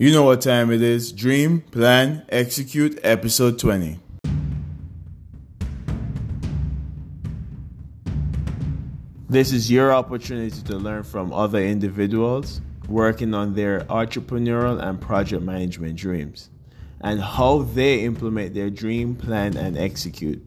You know what time it is. Dream, plan, execute, episode 20. This is your opportunity to learn from other individuals working on their entrepreneurial and project management dreams and how they implement their dream, plan, and execute.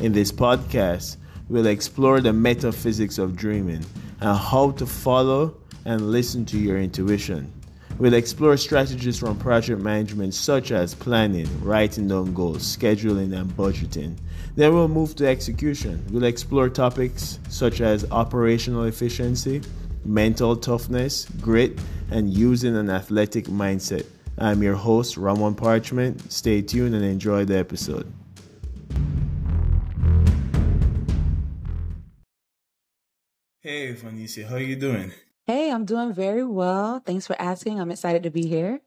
In this podcast, we'll explore the metaphysics of dreaming and how to follow and listen to your intuition. We'll explore strategies from project management such as planning, writing down goals, scheduling, and budgeting. Then we'll move to execution. We'll explore topics such as operational efficiency, mental toughness, grit, and using an athletic mindset. I'm your host, Ramon Parchment. Stay tuned and enjoy the episode. Hey, Vonecia, how are you doing? Hey, I'm doing very well. Thanks for asking. I'm excited to be here.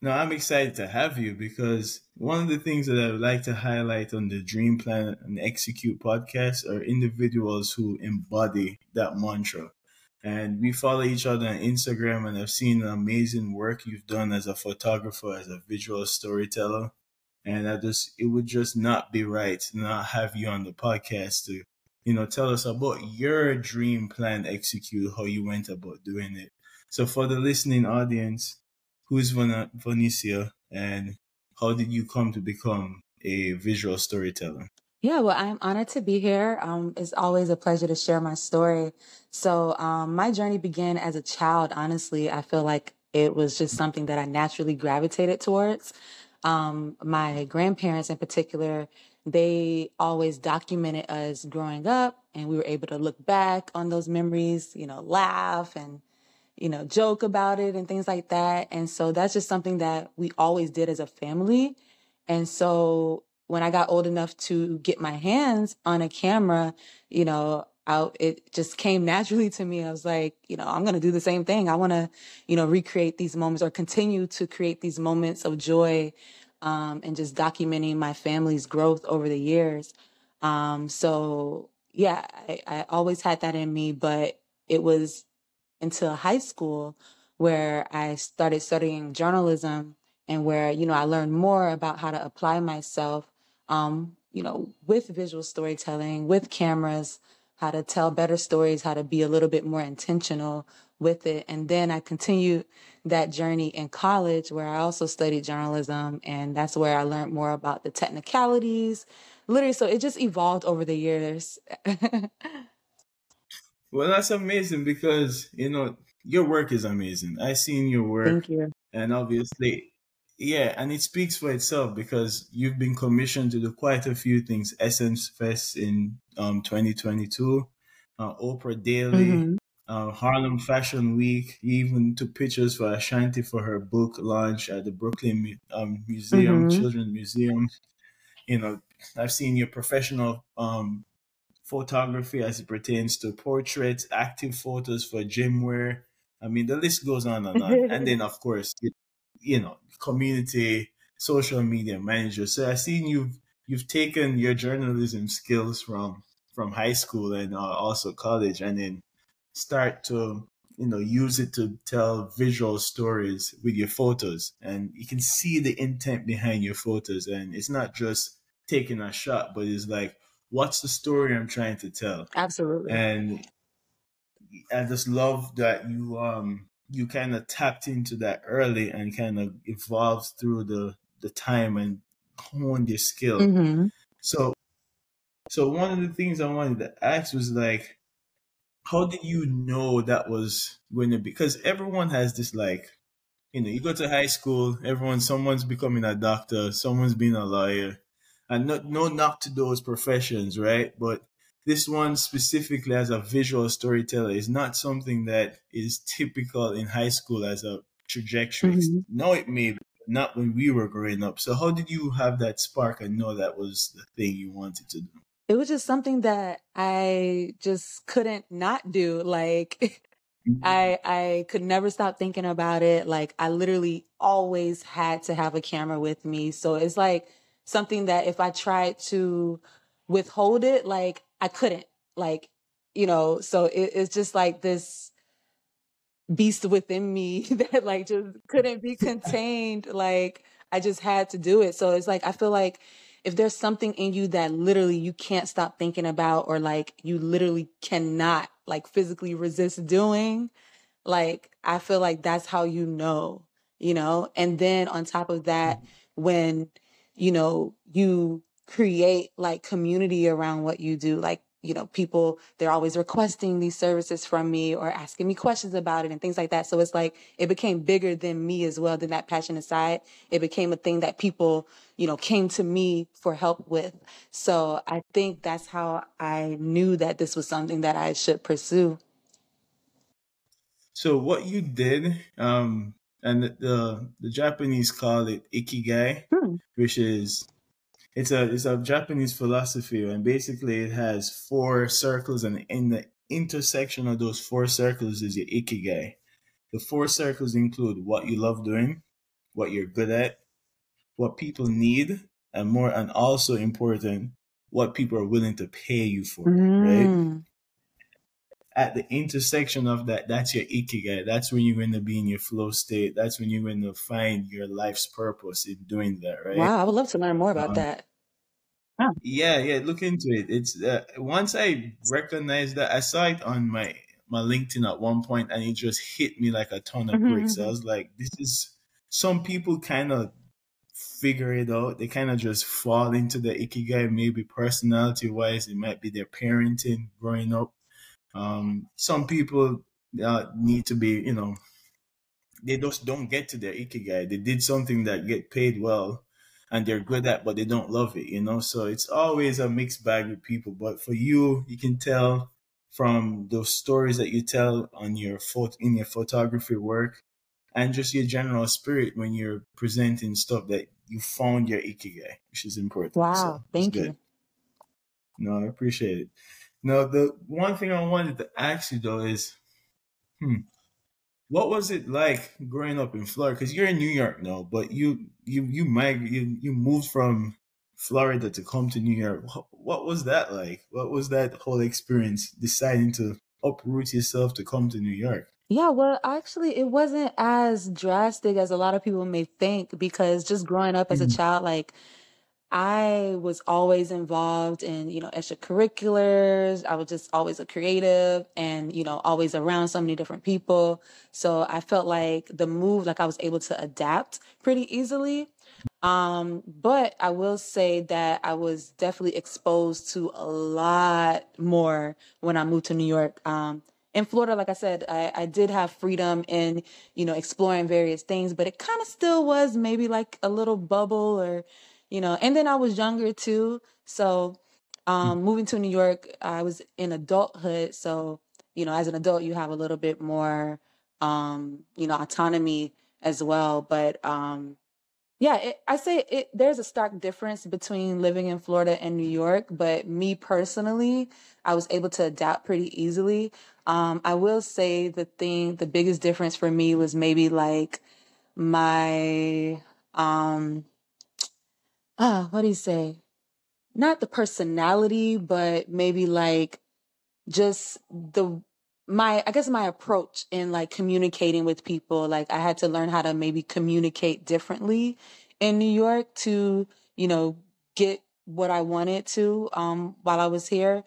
No, I'm excited to have you because one of the things that I would like to highlight on the Dream Plan and Execute podcast are individuals who embody that mantra. And we follow each other on Instagram, and I've seen the amazing work you've done as a photographer, as a visual storyteller. And I just, it would just not be right not have you on the podcast to, you know, tell us about your dream plan, execute how you went about doing it. So for the listening audience, who's Van- Vonecia and how did you come to become a visual storyteller? Yeah, well, I'm honored to be here. Um, it's always a pleasure to share my story. So, um, my journey began as a child. Honestly, I feel like it was just something that I naturally gravitated towards. Um, my grandparents, in particular, they always documented us growing up, and we were able to look back on those memories, you know, laugh and you know, joke about it and things like that. And so that's just something that we always did as a family. And so when I got old enough to get my hands on a camera, you know, I, it just came naturally to me. I was like, you know, I'm going to do the same thing. I want to, you know, recreate these moments or continue to create these moments of joy um, and just documenting my family's growth over the years. Um, so, yeah, I, I always had that in me, but it was until high school where I started studying journalism and where, you know, I learned more about how to apply myself, um, you know, with visual storytelling, with cameras, how to tell better stories, how to be a little bit more intentional with it. And then I continued that journey in college where I also studied journalism. And that's where I learned more about the technicalities. Literally, so it just evolved over the years. Well, that's amazing because you know your work is amazing. I seen your work. Thank you. And obviously, yeah, and it speaks for itself because you've been commissioned to do quite a few things. Essence Fest in um 2022, uh, Oprah Daily, mm-hmm. uh, Harlem Fashion Week. You even took pictures for Ashanti for her book launch at the Brooklyn um, Museum, mm-hmm. Children's Museum. You know, I've seen your professional um, photography as it pertains to portraits, active photos for gym wear. I mean, the list goes on and on. and then, of course, you know, community, social media manager. So I've seen you've you've taken your journalism skills from from high school and uh, also college, and then start to you know use it to tell visual stories with your photos, and you can see the intent behind your photos, and it's not just taking a shot, but it's like what's the story I'm trying to tell? Absolutely. And I just love that you um you kind of tapped into that early and kind of evolved through the the time and honed your skill. Mm-hmm. So so one of the things I wanted to ask was like how did you know that was when it because everyone has this like you know you go to high school everyone someone's becoming a doctor someone's being a lawyer and no, no knock to those professions, right? But this one specifically as a visual storyteller is not something that is typical in high school as a trajectory. Mm-hmm. No, it may be, not when we were growing up. So how did you have that spark and know that was the thing you wanted to do? It was just something that I just couldn't not do. Like mm-hmm. I I could never stop thinking about it. Like I literally always had to have a camera with me. So it's like something that if I tried to withhold it, like I couldn't, like, you know, so it, it's just like this, beast within me that like just couldn't be contained. Like I just had to do it. So it's like I feel like if there's something in you that literally you can't stop thinking about or like you literally cannot like physically resist doing, like I feel like that's how you know, you know? And then on top of that, when, you know, you create like community around what you do, like you know, people, they're always requesting these services from me or asking me questions about it and things like that. So it's like, it became bigger than me as well, than that passion aside. It became a thing that people, you know, came to me for help with. So I think that's how I knew that this was something that I should pursue. So what you did, um, and the, the, Japanese call it ikigai, hmm. which is it's a it's a Japanese philosophy, and basically it has four circles, and in the intersection of those four circles is your ikigai. The four circles include what you love doing, what you're good at, what people need, and more, and also important, what people are willing to pay you for, mm. right? At the intersection of that, that's your ikigai. That's when you're going to be in your flow state. That's when you're going to find your life's purpose in doing that, right? Wow, I would love to learn more about um, that. Yeah, yeah. Look into it. It's uh, once I recognized that I saw it on my my LinkedIn at one point, and it just hit me like a ton of mm-hmm, bricks. Mm-hmm. I was like, this is some people kind of figure it out. They kind of just fall into the ikigai. Maybe personality wise, it might be their parenting growing up. Um, some people uh, need to be, you know, they just don't get to their ikigai. They did something that get paid well and they're good at, but they don't love it, you know? So it's always a mixed bag with people. But for you, you can tell from those stories that you tell on your photo, in your photography work and just your general spirit when you're presenting stuff that you found your ikigai, which is important. Wow. So thank you. No, I appreciate it. Now, the one thing I wanted to ask you though is, hmm, what was it like growing up in Florida? Because you're in New York now, but you you you mig- you you moved from Florida to come to New York. What, what was that like? What was that whole experience deciding to uproot yourself to come to New York? Yeah, well, actually, it wasn't as drastic as a lot of people may think because just growing up as a mm-hmm. child, like I was always involved in, you know, extracurriculars. I was just always a creative and, you know, always around so many different people. So I felt like the move, like I was able to adapt pretty easily. Um, but I will say that I was definitely exposed to a lot more when I moved to New York. Um, in Florida, like I said, I, I did have freedom in, you know, exploring various things, but it kind of still was maybe like a little bubble or, you know, and then I was younger too. So, um, moving to New York, I was in adulthood. So, you know, as an adult, you have a little bit more, um, you know, autonomy as well. But, um, yeah, it, I say it, there's a stark difference between living in Florida and New York, but me personally, I was able to adapt pretty easily. Um, I will say the thing, the biggest difference for me was maybe like my, um, uh, what do you say? Not the personality, but maybe like just the my I guess my approach in like communicating with people. Like I had to learn how to maybe communicate differently in New York to, you know, get what I wanted to um while I was here.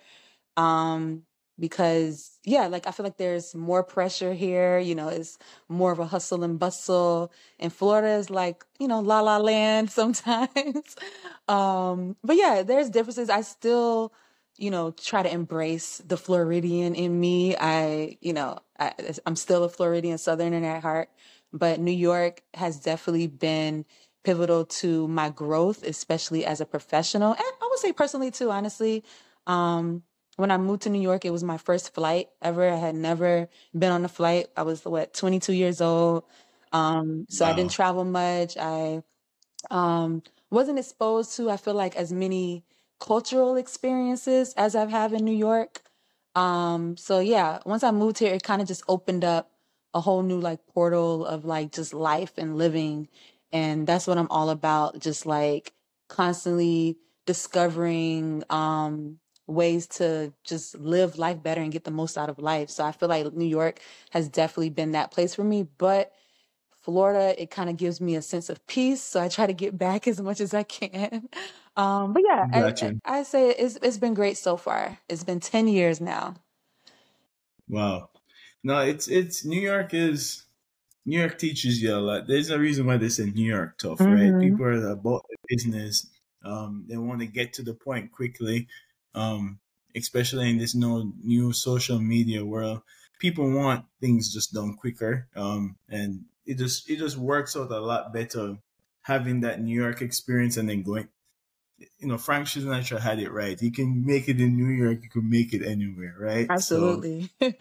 Um because yeah, like I feel like there's more pressure here, you know, it's more of a hustle and bustle. And Florida is like, you know, la la land sometimes. um, but yeah, there's differences. I still, you know, try to embrace the Floridian in me. I, you know, I, I'm still a Floridian Southerner at heart, but New York has definitely been pivotal to my growth, especially as a professional. And I would say personally too, honestly. Um, when I moved to New York, it was my first flight ever. I had never been on a flight. I was what 22 years old. Um, so wow. I didn't travel much. I um, wasn't exposed to, I feel like, as many cultural experiences as I've had in New York. Um, so yeah, once I moved here, it kind of just opened up a whole new like portal of like just life and living. And that's what I'm all about. Just like constantly discovering, um, ways to just live life better and get the most out of life. So I feel like New York has definitely been that place for me. But Florida, it kind of gives me a sense of peace. So I try to get back as much as I can. Um, but yeah, gotcha. I, I, say it's it's been great so far. It's been ten years now. Wow. No, it's it's New York is New York teaches you a lot. There's a reason why they say New York tough, mm-hmm. right? People are about the business. Um, they want to get to the point quickly. Um, especially in this no new social media world, people want things just done quicker. Um, and it just it just works out a lot better having that New York experience and then going. You know, Frank Sinatra had it right. You can make it in New York. You can make it anywhere, right? Absolutely. So,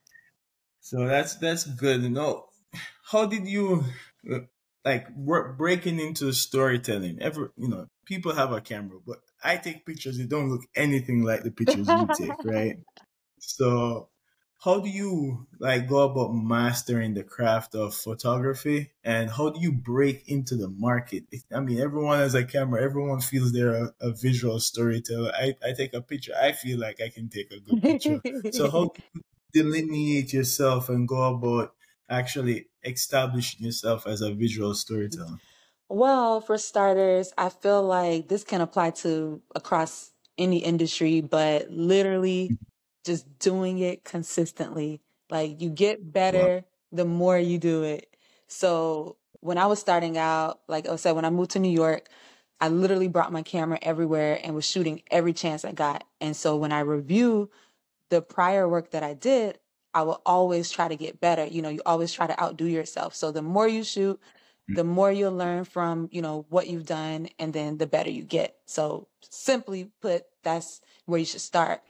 so that's that's good. No, how did you like work breaking into storytelling? Ever, you know, people have a camera, but I take pictures. They don't look anything like the pictures you take, right? So how do you like go about mastering the craft of photography and how do you break into the market i mean everyone has a camera everyone feels they're a, a visual storyteller I, I take a picture i feel like i can take a good picture so how do you delineate yourself and go about actually establishing yourself as a visual storyteller well for starters i feel like this can apply to across any industry but literally mm just doing it consistently. Like you get better the more you do it. So when I was starting out, like I said, when I moved to New York, I literally brought my camera everywhere and was shooting every chance I got. And so when I review the prior work that I did, I will always try to get better. You know, you always try to outdo yourself. So the more you shoot. The more you'll learn from, you know, what you've done and then the better you get. So simply put, that's where you should start.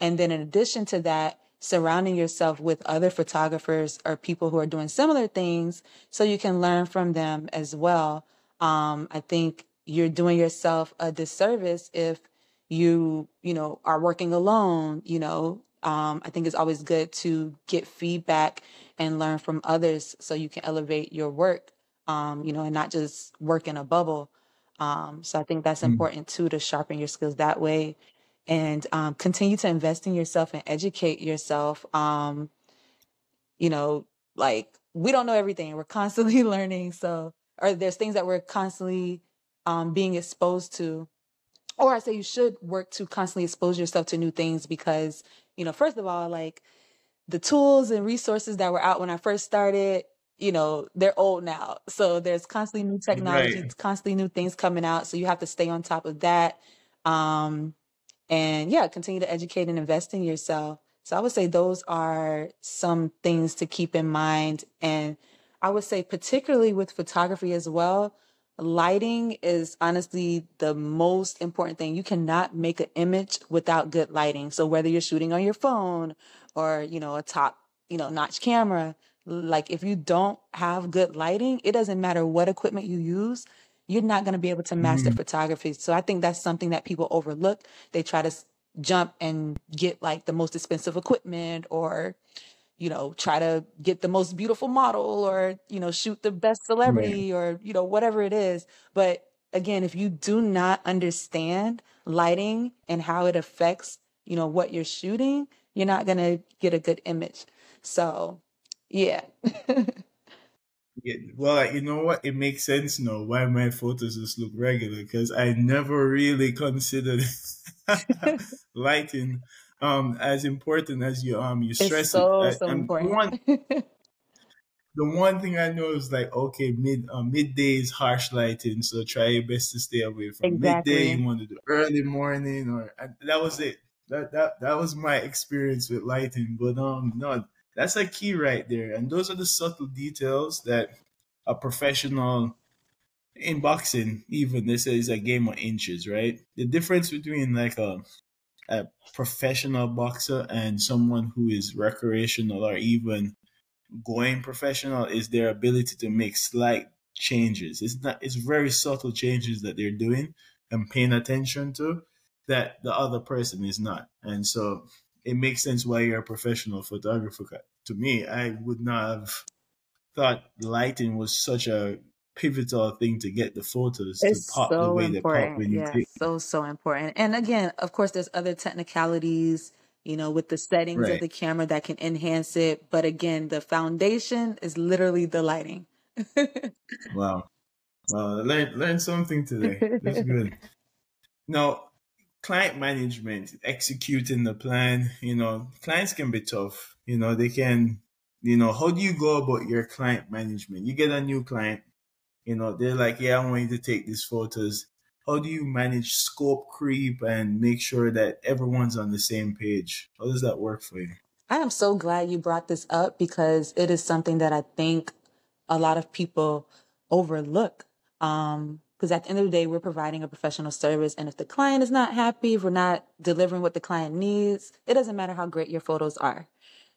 And then in addition to that, surrounding yourself with other photographers or people who are doing similar things so you can learn from them as well. Um, I think you're doing yourself a disservice if you, you know, are working alone, you know, um, I think it's always good to get feedback and learn from others so you can elevate your work, um, you know, and not just work in a bubble. Um, so I think that's mm. important too to sharpen your skills that way and um, continue to invest in yourself and educate yourself. Um, you know, like we don't know everything. We're constantly learning. So, or there's things that we're constantly um, being exposed to. Or I say you should work to constantly expose yourself to new things because, you know, first of all, like the tools and resources that were out when I first started, you know, they're old now. So there's constantly new technology, right. constantly new things coming out. So you have to stay on top of that. Um, and yeah, continue to educate and invest in yourself. So I would say those are some things to keep in mind. And I would say, particularly with photography as well, lighting is honestly the most important thing. You cannot make an image without good lighting. So whether you're shooting on your phone or, you know, a top, you know, notch camera, like if you don't have good lighting, it doesn't matter what equipment you use, you're not going to be able to master mm-hmm. photography. So I think that's something that people overlook. They try to jump and get like the most expensive equipment or you know try to get the most beautiful model or you know shoot the best celebrity right. or you know whatever it is but again if you do not understand lighting and how it affects you know what you're shooting you're not going to get a good image so yeah Yeah, well, you know what? It makes sense now why my photos just look regular because I never really considered lighting um as important as you um you stress it's so, it. so I, important. One, the one thing I know is like okay, mid uh, midday is harsh lighting, so try your best to stay away from exactly. midday. You want to do early morning, or that was it. That that that was my experience with lighting. But um, no, that's a key right there. And those are the subtle details that a professional in boxing, even they say a game of inches, right? The difference between like a a professional boxer and someone who is recreational or even going professional is their ability to make slight changes. It's not it's very subtle changes that they're doing and paying attention to that the other person is not. And so it makes sense why you're a professional photographer. To me, I would not have thought lighting was such a pivotal thing to get the photos it's to pop so the way important. they pop when you yeah, take. So so important. And again, of course, there's other technicalities you know, with the settings right. of the camera that can enhance it. But again, the foundation is literally the lighting. wow. Well, learn learn something today. That's good. now, client management, executing the plan, you know, clients can be tough. You know, they can, you know, how do you go about your client management? You get a new client, you know, they're like, yeah, I want you to take these photos how do you manage scope creep and make sure that everyone's on the same page? How does that work for you? I am so glad you brought this up because it is something that I think a lot of people overlook. Um, because at the end of the day, we're providing a professional service. And if the client is not happy, if we're not delivering what the client needs, it doesn't matter how great your photos are.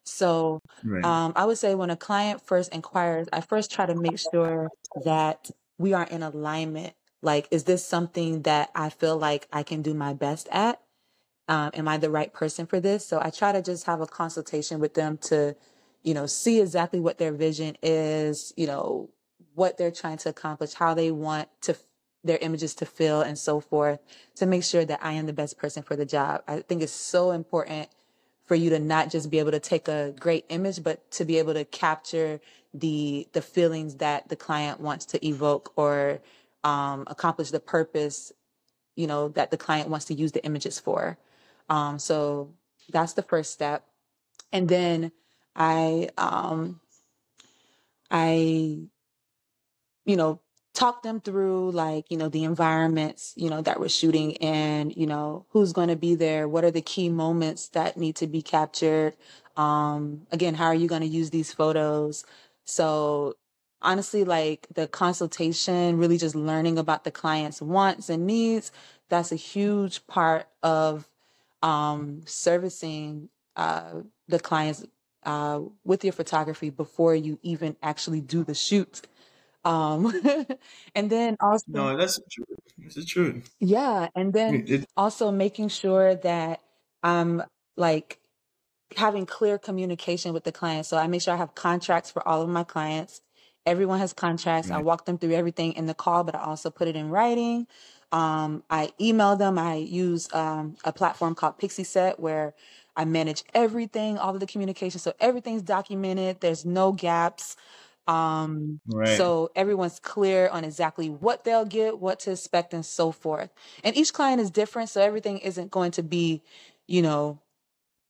So right. um, I would say when a client first inquires, I first try to make sure that we are in alignment like, is this something that I feel like I can do my best at? Um, am I the right person for this? So I try to just have a consultation with them to, you know, see exactly what their vision is, you know, what they're trying to accomplish, how they want to their images to fill and so forth to make sure that I am the best person for the job. I think it's so important for you to not just be able to take a great image, but to be able to capture the the feelings that the client wants to evoke or um, accomplish the purpose, you know, that the client wants to use the images for. Um, so that's the first step. And then I, um, I, you know, talk them through like, you know, the environments, you know, that we're shooting in, you know, who's going to be there? What are the key moments that need to be captured? Um, again, how are you going to use these photos? So honestly, like the consultation, really just learning about the client's wants and needs, that's a huge part of um, servicing uh, the clients uh, with your photography before you even actually do the shoot. Um, and then also, no, that's true. the truth. Yeah, and then it, also making sure that I'm like having clear communication with the client. So I make sure I have contracts for all of my clients. Everyone has contracts. I walk them through everything in the call, but I also put it in writing. Um, I email them. I use um, a platform called Pixieset where I manage everything, all of the communication. So everything's documented. There's no gaps. Um, right. So everyone's clear on exactly what they'll get, what to expect, and so forth. And each client is different. So everything isn't going to be, you know,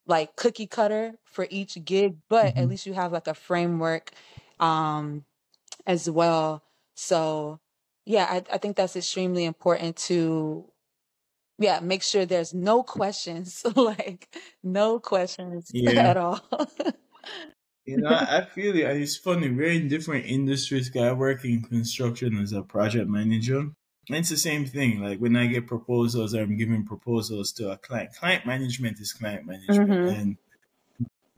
like cookie cutter for each gig, but mm-hmm. at least you have like a framework um, as well. So yeah, I, I think that's extremely important to yeah, make sure there's no questions, like no questions yeah. at all. you know, I feel it. It's funny. We're in different industries. I work in construction as a project manager. And it's the same thing. Like when I get proposals, I'm giving proposals to a client. Client management is client management, mm-hmm. and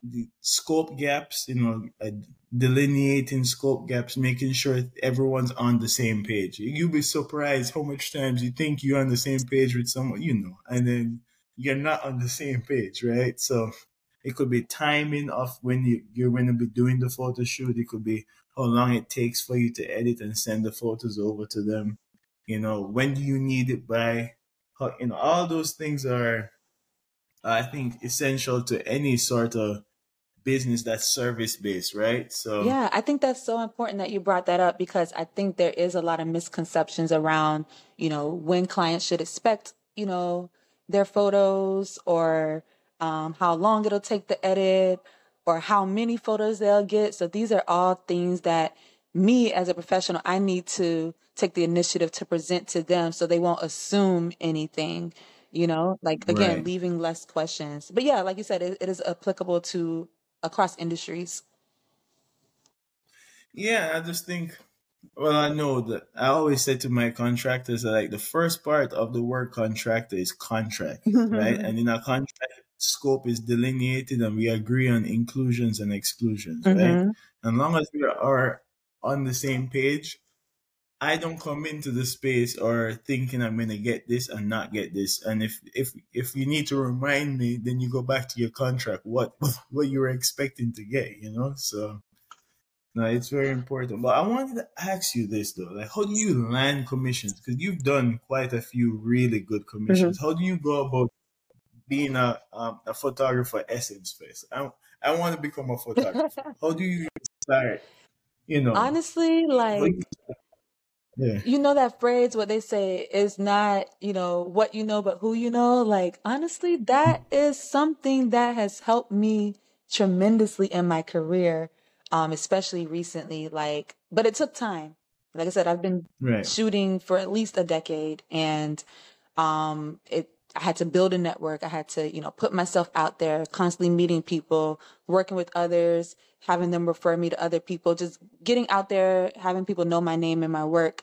the scope gaps, you know, uh, delineating scope gaps, making sure everyone's on the same page. You'll be surprised how much times you think you're on the same page with someone, you know, and then you're not on the same page, right? So it could be timing of when you, you're going to be doing the photo shoot. It could be how long it takes for you to edit and send the photos over to them. You know, when do you need it by? How, you know, all those things are, I think, essential to any sort of business that's service based, right? So Yeah, I think that's so important that you brought that up because I think there is a lot of misconceptions around, you know, when clients should expect, you know, their photos or um, how long it'll take to edit or how many photos they'll get. So these are all things that me as a professional, I need to take the initiative to present to them so they won't assume anything you know like again right. leaving less questions but yeah like you said it, it is applicable to across industries? Yeah, I just think. Well, I know that I always say to my contractors that like the first part of the work contractor is contract, right? And in a contract, scope is delineated, and we agree on inclusions and exclusions, mm-hmm. right? And long as we are on the same page, I don't come into the space or thinking I'm gonna get this and not get this. And if if if you need to remind me, then you go back to your contract. What what you were expecting to get, you know? So No, it's very important. But I wanted to ask you this though: like, how do you land commissions? Because you've done quite a few really good commissions. Mm-hmm. How do you go about being a um, a photographer Essence Fest? I I want to become a photographer. how do you start? You know, honestly, like. Yeah. You know that phrase, what they say is not, you know, what you know, but who you know. Like, honestly, that is something that has helped me tremendously in my career um, especially recently. Like, but it took time. Like I said, I've been right. shooting for at least a decade, and um, it. I had to build a network. I had to, you know, put myself out there, constantly meeting people, working with others, having them refer me to other people, just getting out there, having people know my name and my work.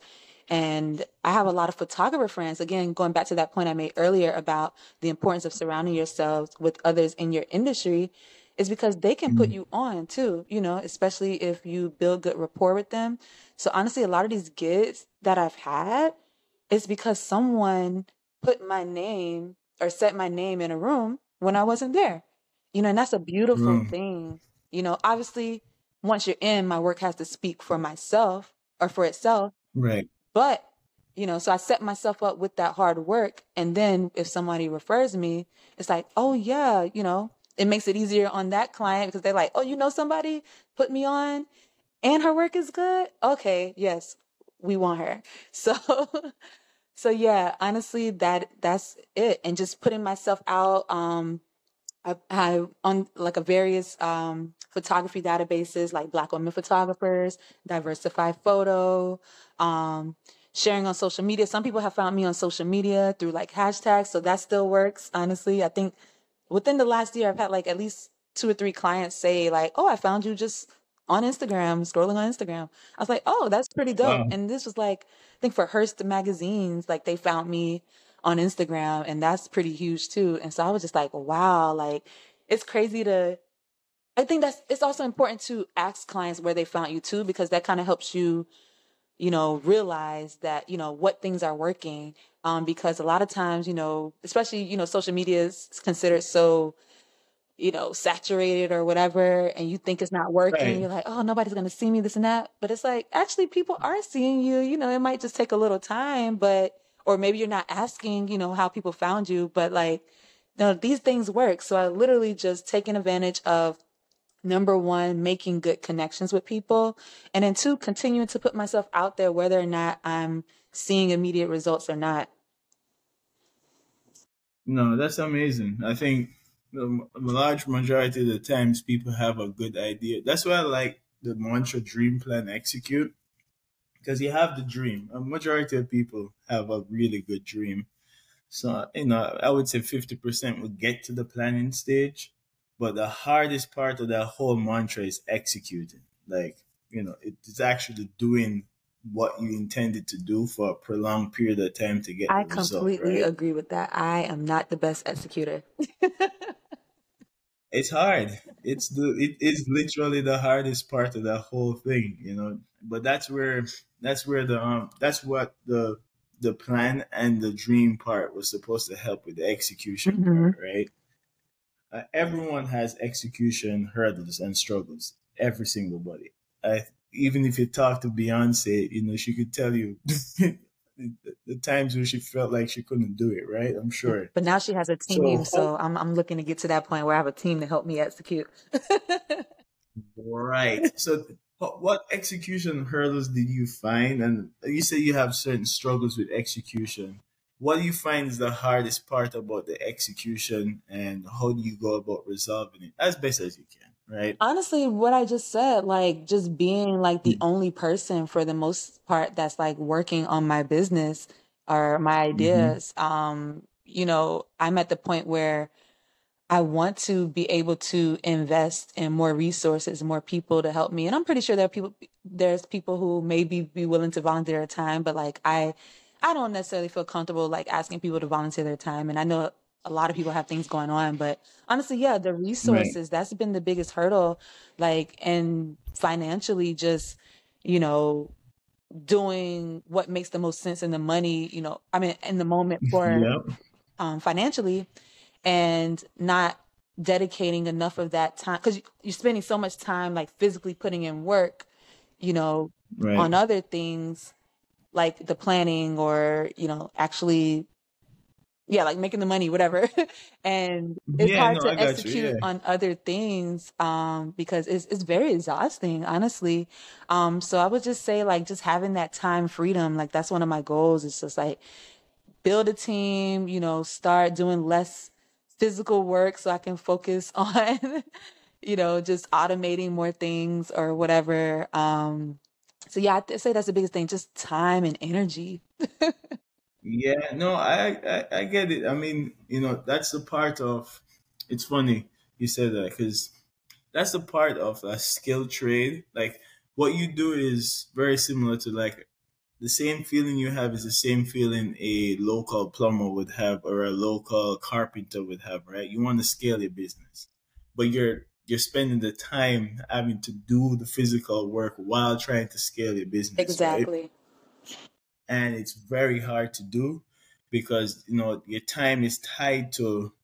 And I have a lot of photographer friends. Again, going back to that point I made earlier about the importance of surrounding yourselves with others in your industry is because they can put mm-hmm. you on too, you know, especially if you build good rapport with them. So honestly, a lot of these gigs that I've had is because someone put my name or set my name in a room when I wasn't there. You know, and that's a beautiful mm. thing. You know, obviously, once you're in, my work has to speak for myself or for itself. Right. But, you know, so I set myself up with that hard work. And then if somebody refers me, it's like, oh, yeah, you know, it makes it easier on that client because they're like, oh, you know somebody put me on and her work is good. Okay, yes, we want her. So so yeah, honestly that that's it. And just putting myself out um I, I on like a various um photography databases like black women photographers, diversify photo, um sharing on social media. Some people have found me on social media through like hashtags, so that still works. Honestly, I think within the last year, I've had like at least two or three clients say like, "Oh, I found you just on Instagram, scrolling on Instagram." I was like, "Oh, that's pretty dope." Wow. And this was like, I think for Hearst magazines, like they found me on Instagram, and that's pretty huge too. And so I was just like, "Wow!" Like it's crazy to. I think that's it's also important to ask clients where they found you too, because that kind of helps you you know, realize that, you know, what things are working. Um, because a lot of times, you know, especially, you know, social media is considered so, you know, saturated or whatever, and you think it's not working. Right. You're like, oh, nobody's going to see me, this and that. But it's like, actually, people are seeing you. You know, it might just take a little time, but, or maybe you're not asking, you know, how people found you, but like, know, these things work. So I literally just taking advantage of number one, making good connections with people. And then two, continuing to put myself out there, whether or not I'm seeing immediate results or not. No, that's amazing. I think the large majority of the times people have a good idea. That's why I like the mantra dream plan execute because you have the dream. A majority of people have a really good dream. So, you know, I would say 50% would get to the planning stage but the hardest part of that whole mantra is executing. Like, you know, it's actually doing what you intended to do for a prolonged period of time to get. I completely right? agree with that. I am not the best executor. it's hard. It's the it is literally the hardest part of that whole thing, you know. But that's where that's where the um that's what the the plan and the dream part was supposed to help with the execution mm-hmm. part, right? Uh, everyone has execution hurdles and struggles. Every single body. I, even if you talk to Beyonce, you know she could tell you the, times when she felt like she couldn't do it. Right? I'm sure. But now she has a team, so, so I'm I'm looking to get to that point where I have a team to help me execute. right. So what execution hurdles did you find? And you say you have certain struggles with execution what do you find is the hardest part about the execution and how do you go about resolving it as best as you can right honestly what i just said like just being like the mm-hmm. only person for the most part that's like working on my business or my mm-hmm. ideas mm-hmm. um you know i'm at the point where I want to be able to invest in more resources, more people to help me. And I'm pretty sure there are people, there's people who maybe be willing to volunteer their time, but like I I don't necessarily feel comfortable like asking people to volunteer their time. And I know a lot of people have things going on, but honestly, yeah, the resources, right. that's been the biggest hurdle. Like, and financially, just, you know, doing what makes the most sense in the money, you know, I mean, in the moment for yep. um, financially and not dedicating enough of that time because you're spending so much time like physically putting in work you know, Right. on other things like the planning or, you know, actually yeah, like making the money, whatever. and it's Yeah, hard no, to got you. execute Yeah. on other things um, because it's it's very exhausting, honestly. Um, so I would just say like just having that time freedom, like that's one of my goals. It's just like build a team, you know, start doing less physical work so I can focus on, you know, just automating more things or whatever. Um, so yeah, I'd say that's the biggest thing, just time and energy. Yeah, no, I, I I get it. I mean, you know, that's the part of. It's funny you said that because that's the part of a skill trade. Like what you do is very similar to like the same feeling you have is the same feeling a local plumber would have or a local carpenter would have, right? You want to scale your business, but you're you're spending the time having to do the physical work while trying to scale your business, right? And it's very hard to do because you know your time is tied to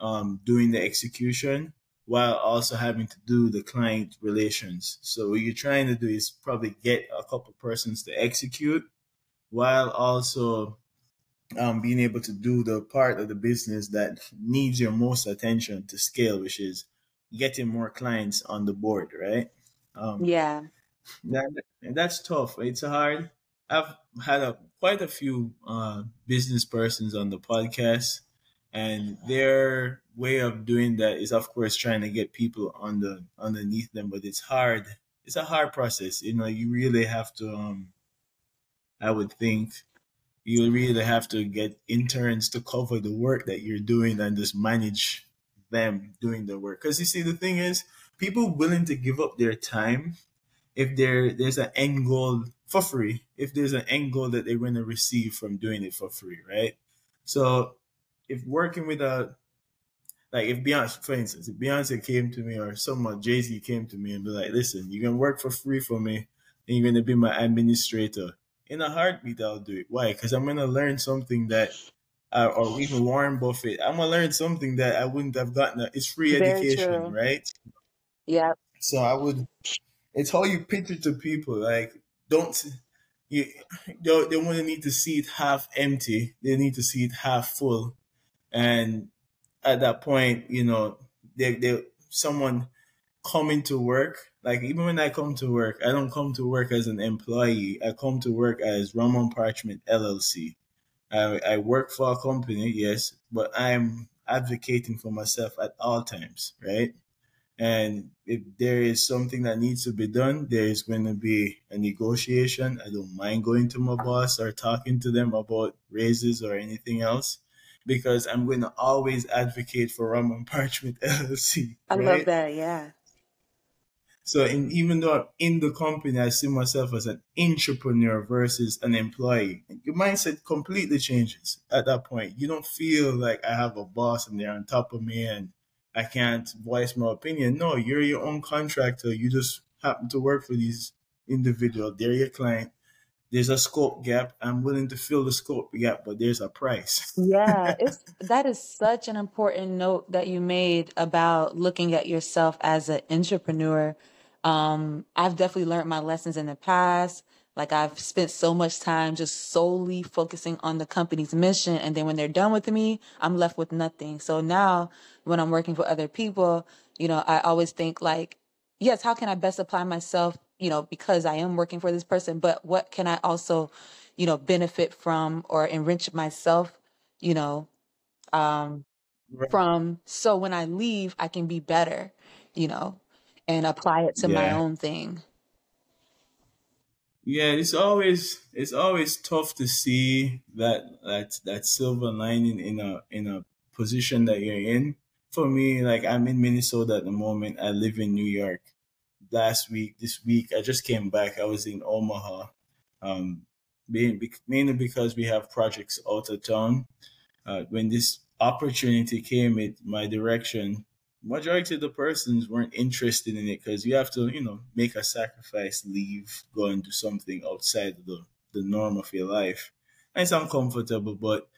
um, doing the execution while also having to do the client relations. So what you're trying to do is probably get a couple persons to execute while also um, being able to do the part of the business that needs your most attention to scale, which is getting more clients on the board, right? Um, Yeah. that, that's tough. It's hard. I've had a quite a few uh, business persons on the podcast, and their way of doing that is, of course, trying to get people on the underneath them. But it's hard. It's a hard process. You know, you really have to. Um, I would think you really have to get interns to cover the work that you're doing and just manage them doing the work. Because you see, the thing is, people willing to give up their time if there there's an end goal for free, if there's an end goal that they're going to receive from doing it for free, right? So if working with a like if Beyonce, for instance, if Beyonce came to me or someone Jay Z came to me and be like, "Listen, you can work for free for me, and you're going to be my administrator." In a heartbeat, I'll do it. Why? Because I'm going to learn something that, uh, or even Warren Buffett, I'm going to learn something that I wouldn't have gotten. It's free Very education, true. right? Yep. So I would. It's how you pitch it to people. Like, don't you? They, they want to need to see it half empty. They need to see it half full, and at that point, you know, they they someone coming to work. Like even when I come to work, I don't come to work as an employee. I come to work as Ramon Parchment LLC. I, I work for a company, yes, but I'm advocating for myself at all times, right? And if there is something that needs to be done, there is going to be a negotiation. I don't mind going to my boss or talking to them about raises or anything else because I'm going to always advocate for Ramon Parchment LLC, I love that. Yeah. So in, even though I'm in the company, I see myself as an entrepreneur versus an employee. Your mindset completely changes at that point. You don't feel like I have a boss and they're on top of me and I can't voice my opinion. No, you're your own contractor. You just happen to work for these individuals. They're your client. There's a scope gap. I'm willing to fill the scope gap, but there's a price. Yeah, it's that is such an important note that you made about looking at yourself as an entrepreneur. Um, I've definitely learned my lessons in the past. Like I've spent so much time just solely focusing on the company's mission, and then when they're done with me, I'm left with nothing. So now, when I'm working for other people, you know, I always think like, yes, how can I best apply myself? You know, because I am working for this person, but what can I also, you know, benefit from or enrich myself you know, um, Right. from so when I leave, I can be better, you know, and apply it to my own thing. Yeah, it's always it's always tough to see that that that silver lining in a in a position that you're in. For me, like I'm in Minnesota at the moment. I live in New York. Last week, this week, I just came back. I was in Omaha, um, being mainly because we have projects out of town. Uh, when this opportunity came in my direction, majority of the persons weren't interested in it because you have to, you know, make a sacrifice, leave, go and do something outside of the, the norm of your life. And it's uncomfortable, but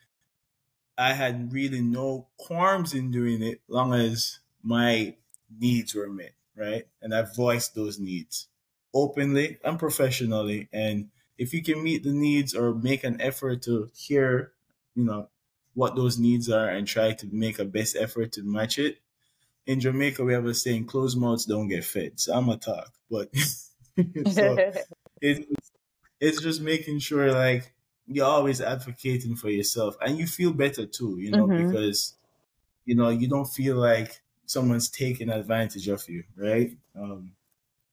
I had really no qualms in doing it long as my needs were met, right? And I voiced those needs. openly and professionally. And if you can meet the needs or make an effort to hear, you know, what those needs are and try to make a best effort to match it. In Jamaica, we have a saying, closed mouths don't get fed. So I'm a talk, but so it, it's just making sure like you're always advocating for yourself and you feel better too, you know, mm-hmm. because, you know, you don't feel like someone's taking advantage of you, right? Um,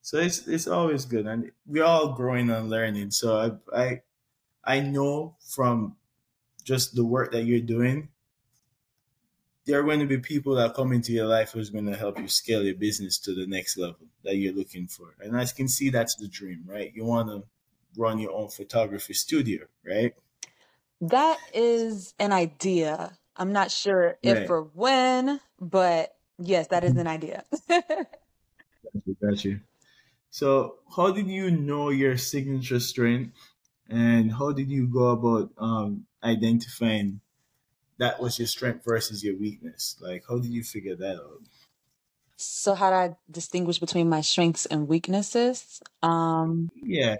so it's it's always good, and we're all growing and learning. So I I I know from just the work that you're doing, there are going to be people that come into your life who's going to help you scale your business to the next level that you're looking for. And I can see that's the dream, right? You want to run your own photography studio, right? That is an idea. I'm not sure if right. or when, but yes, that is an idea. got you, got you. So, how did you know your signature strength, and how did you go about um, identifying that was your strength versus your weakness? Like, how did you figure that out? So, how do I distinguish between my strengths and weaknesses? Um, yeah.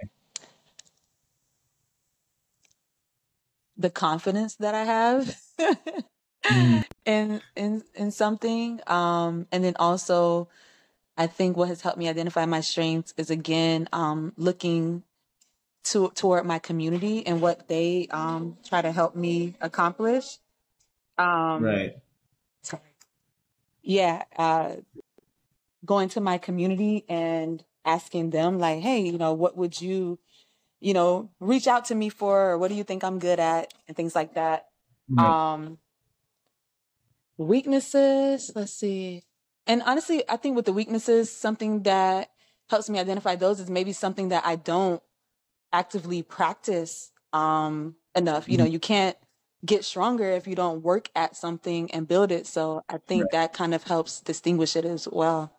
The confidence that I have mm. in in in something, um, and then also I think what has helped me identify my strengths is again um, looking to toward my community and what they um, try to help me accomplish. Um, right. Sorry. Yeah, uh, going to my community and asking them like, hey, you know, what would you, you know, reach out to me for, or what do you think I'm good at, and things like that. Um, weaknesses. Let's see. And honestly, I think with the weaknesses, something that helps me identify those is maybe something that I don't actively practice um, enough. You know, mm-hmm. you can't get stronger if you don't work at something and build it. So I think right. that kind of helps distinguish it as well.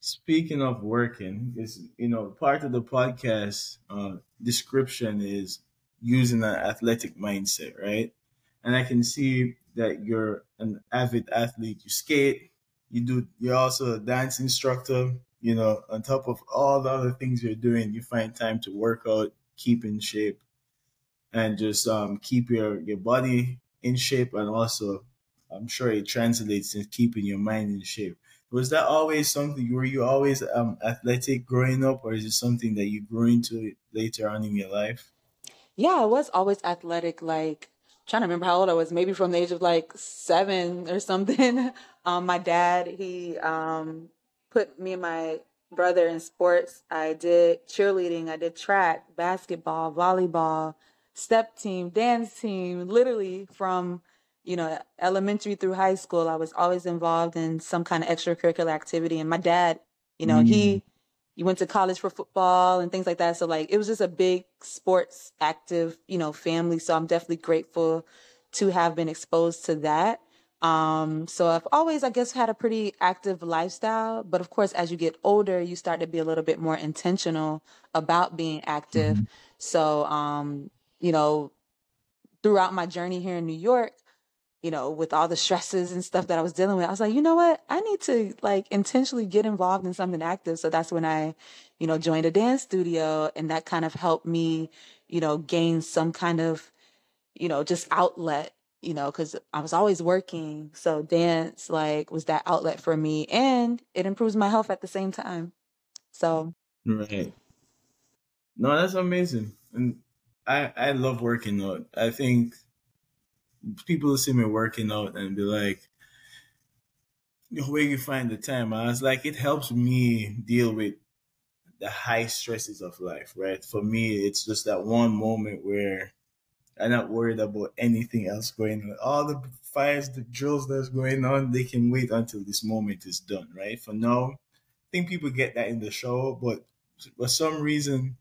Speaking of working, is you know part of the podcast uh, description is using an athletic mindset, right? And I can see that you're an avid athlete. You skate. You do. You're also a dance instructor. You know, on top of all the other things you're doing, you find time to work out, keep in shape, and just um, keep your your body in shape. And also, I'm sure it translates to keeping your mind in shape. Was that always something? Were you always um, athletic growing up, or is it something that you grew into later on in your life? Yeah, I was always athletic. Like trying to remember how old I was, maybe from the age of like seven or something. Um, my dad, he um, put me and my brother in sports. I did cheerleading, I did track, basketball, volleyball, step team, dance team, literally from, you know, elementary through high school. I was always involved in some kind of extracurricular activity. And my dad, you know, mm. he you went to college for football and things like that. So like it was just a big sports active, you know, family. So I'm definitely grateful to have been exposed to that. Um, so I've always, I guess, had a pretty active lifestyle. But of course, as you get older, you start to be a little bit more intentional about being active. Mm-hmm. So, um, you know, throughout my journey here in New York, you know, with all the stresses and stuff that I was dealing with, I was like, you know what? I need to like intentionally get involved in something active. So that's when I, you know, joined a dance studio and that kind of helped me, you know, gain some kind of, you know, just outlet, you know, cause I was always working. So dance like was that outlet for me and it improves my health at the same time. So. Right. No, that's amazing. And I, I love working out. I think people see me working out and be like, where you find the time? I was like, it helps me deal with the high stresses of life, right? For me, it's just that one moment where I'm not worried about anything else going on. All the fires, the drills that's going on, they can wait until this moment is done, right? For now, I think people get that in the show, but for some reason,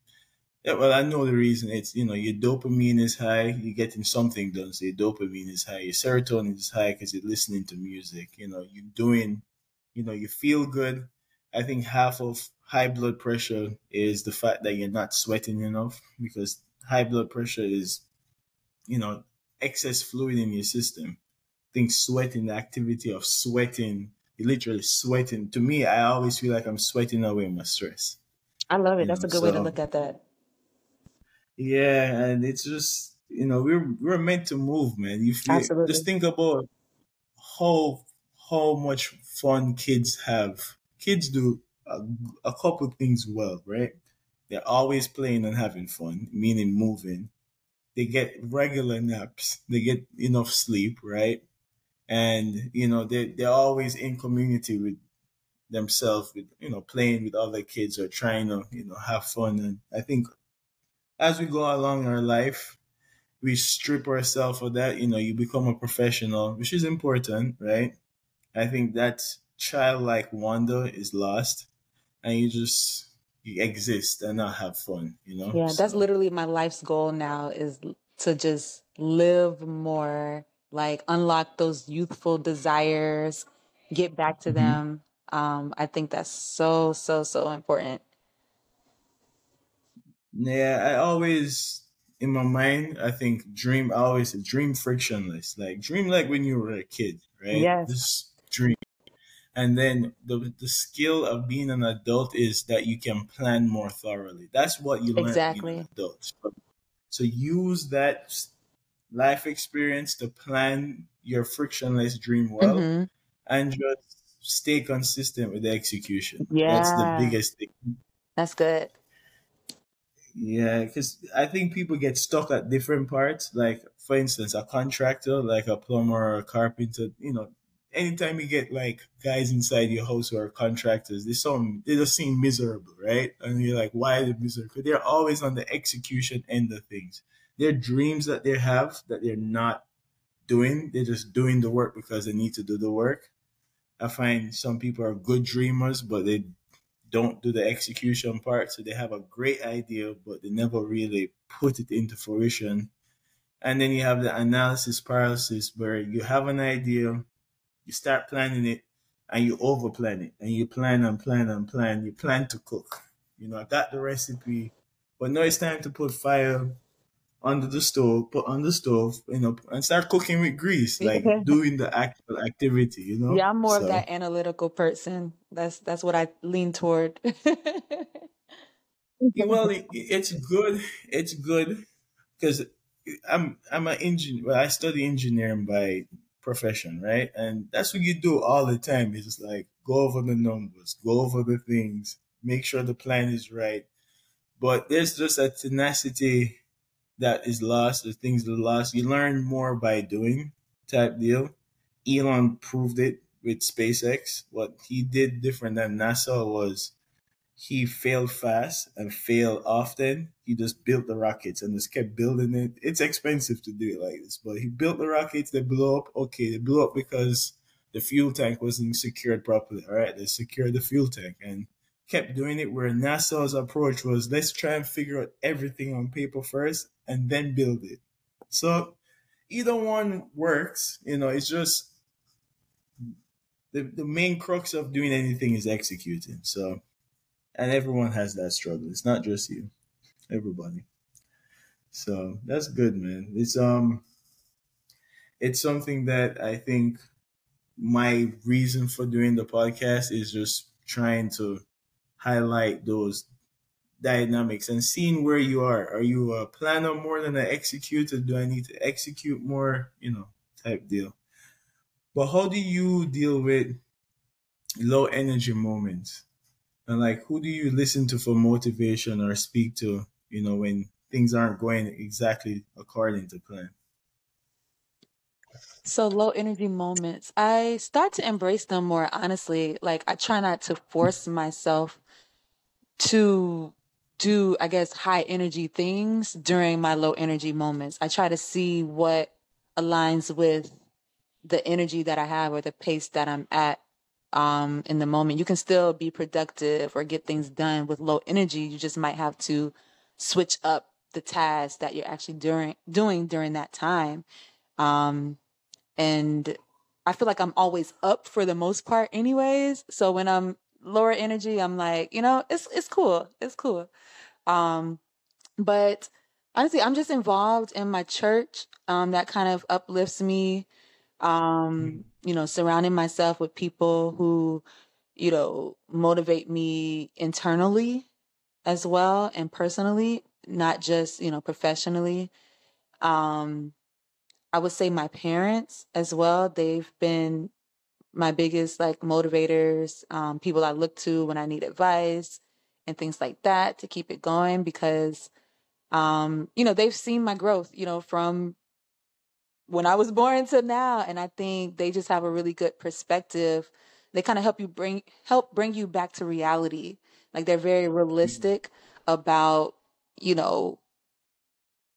yeah, well, I know the reason. It's you know your dopamine is high. You're getting something done, so your dopamine is high. Your serotonin is high because you're listening to music. You know, you're doing. You know, you feel good. I think half of high blood pressure is the fact that you're not sweating enough because high blood pressure is, you know, excess fluid in your system. I think sweating, the activity of sweating you're literally sweating. To me, I always feel like I'm sweating away my stress. I love it. You That's know, a good so, way to look at that. Yeah, and it's just you know we're we're meant to move, man. You feel, Absolutely. just think about how how much fun kids have. Kids do a, a couple things well, right? They're always playing and having fun, meaning moving. They get regular naps. They get enough sleep, right? And you know they they're always in community with themselves, with you know playing with other kids or trying to you know have fun. And I think as we go along our life, we strip ourselves of that. You know, you become a professional, which is important, right? I think that childlike wonder is lost, and you just you exist and not have fun. You know. Yeah, so. that's literally my life's goal now is to just live more, like unlock those youthful desires, get back to mm-hmm. them. Um, I think that's so so so important. Yeah, I always in my mind, I think dream. I always dream frictionless. Like dream like when you were a kid, right? Yes. This dream, and then the the skill of being an adult is that you can plan more thoroughly. That's what you learn exactly. being an adult. So, so use that life experience to plan your frictionless dream well, mm-hmm. and just stay consistent with the execution. Yeah, that's the biggest thing. That's good. Yeah, because I think people get stuck at different parts. Like, for instance, a contractor, like a plumber or a carpenter, you know, anytime you get like guys inside your house who are contractors, they some they just seem miserable, right? And you're like, why are they miserable? They're always on the execution end of things. Their dreams that they have that they're not doing, they're just doing the work because they need to do the work. I find some people are good dreamers, but they don't do the execution part. So they have a great idea, but they never really put it into fruition. And then you have the analysis paralysis where you have an idea, you start planning it, and you over plan it, and you plan and plan and plan. You plan to cook. You know, I got the recipe, but now it's time to put fire under the stove, put on the stove, you know, and start cooking with grease, like doing the actual activity, you know. Yeah, I'm more so. of that analytical person. That's that's what I lean toward. well, it, it's good. It's good because I'm I'm an engineer. Well, I study engineering by profession, right? And that's what you do all the time. Is like go over the numbers, go over the things, make sure the plan is right. But there's just a tenacity that is lost, the things that are lost. You learn more by doing type deal. Elon proved it with SpaceX. What he did different than NASA was he failed fast and failed often. He just built the rockets and just kept building it. It's expensive to do it like this, but he built the rockets. They blew up. Okay, they blew up because the fuel tank wasn't secured properly. All right, they secured the fuel tank and kept doing it. Where NASA's approach was, let's try and figure out everything on paper first and then build it. So either one works. You know, it's just the the main crux of doing anything is executing. So, and everyone has that struggle. It's not just you, everybody. So that's good, man. It's um, it's something that I think my reason for doing the podcast is just trying to highlight those dynamics and seeing where you are. Are you a planner more than an executor? Do I need to execute more? You know, type deal. But how do you deal with low energy moments? And like, who do you listen to for motivation or speak to, you know, when things aren't going exactly according to plan? So low energy moments, I start to embrace them more honestly. Like I try not to force myself to do, I guess, high energy things during my low energy moments. I try to see what aligns with the energy that I have or the pace that I'm at um, in the moment. You can still be productive or get things done with low energy. You just might have to switch up the tasks that you're actually during doing during that time. Um, and I feel like I'm always up for the most part, anyways. So when I'm lower energy, I'm like, you know, it's it's cool, it's cool. Um, but honestly, I'm just involved in my church. Um, that kind of uplifts me. Um, you know, surrounding myself with people who, you know, motivate me internally as well and personally, not just, you know, professionally. Um, I would say my parents as well. They've been my biggest like motivators, um, people I look to when I need advice and things like that to keep it going because, um, you know, they've seen my growth, you know, from when I was born to now. And I think they just have a really good perspective. They kind of help you bring, help bring you back to reality. Like they're very mm-hmm. realistic about, you know,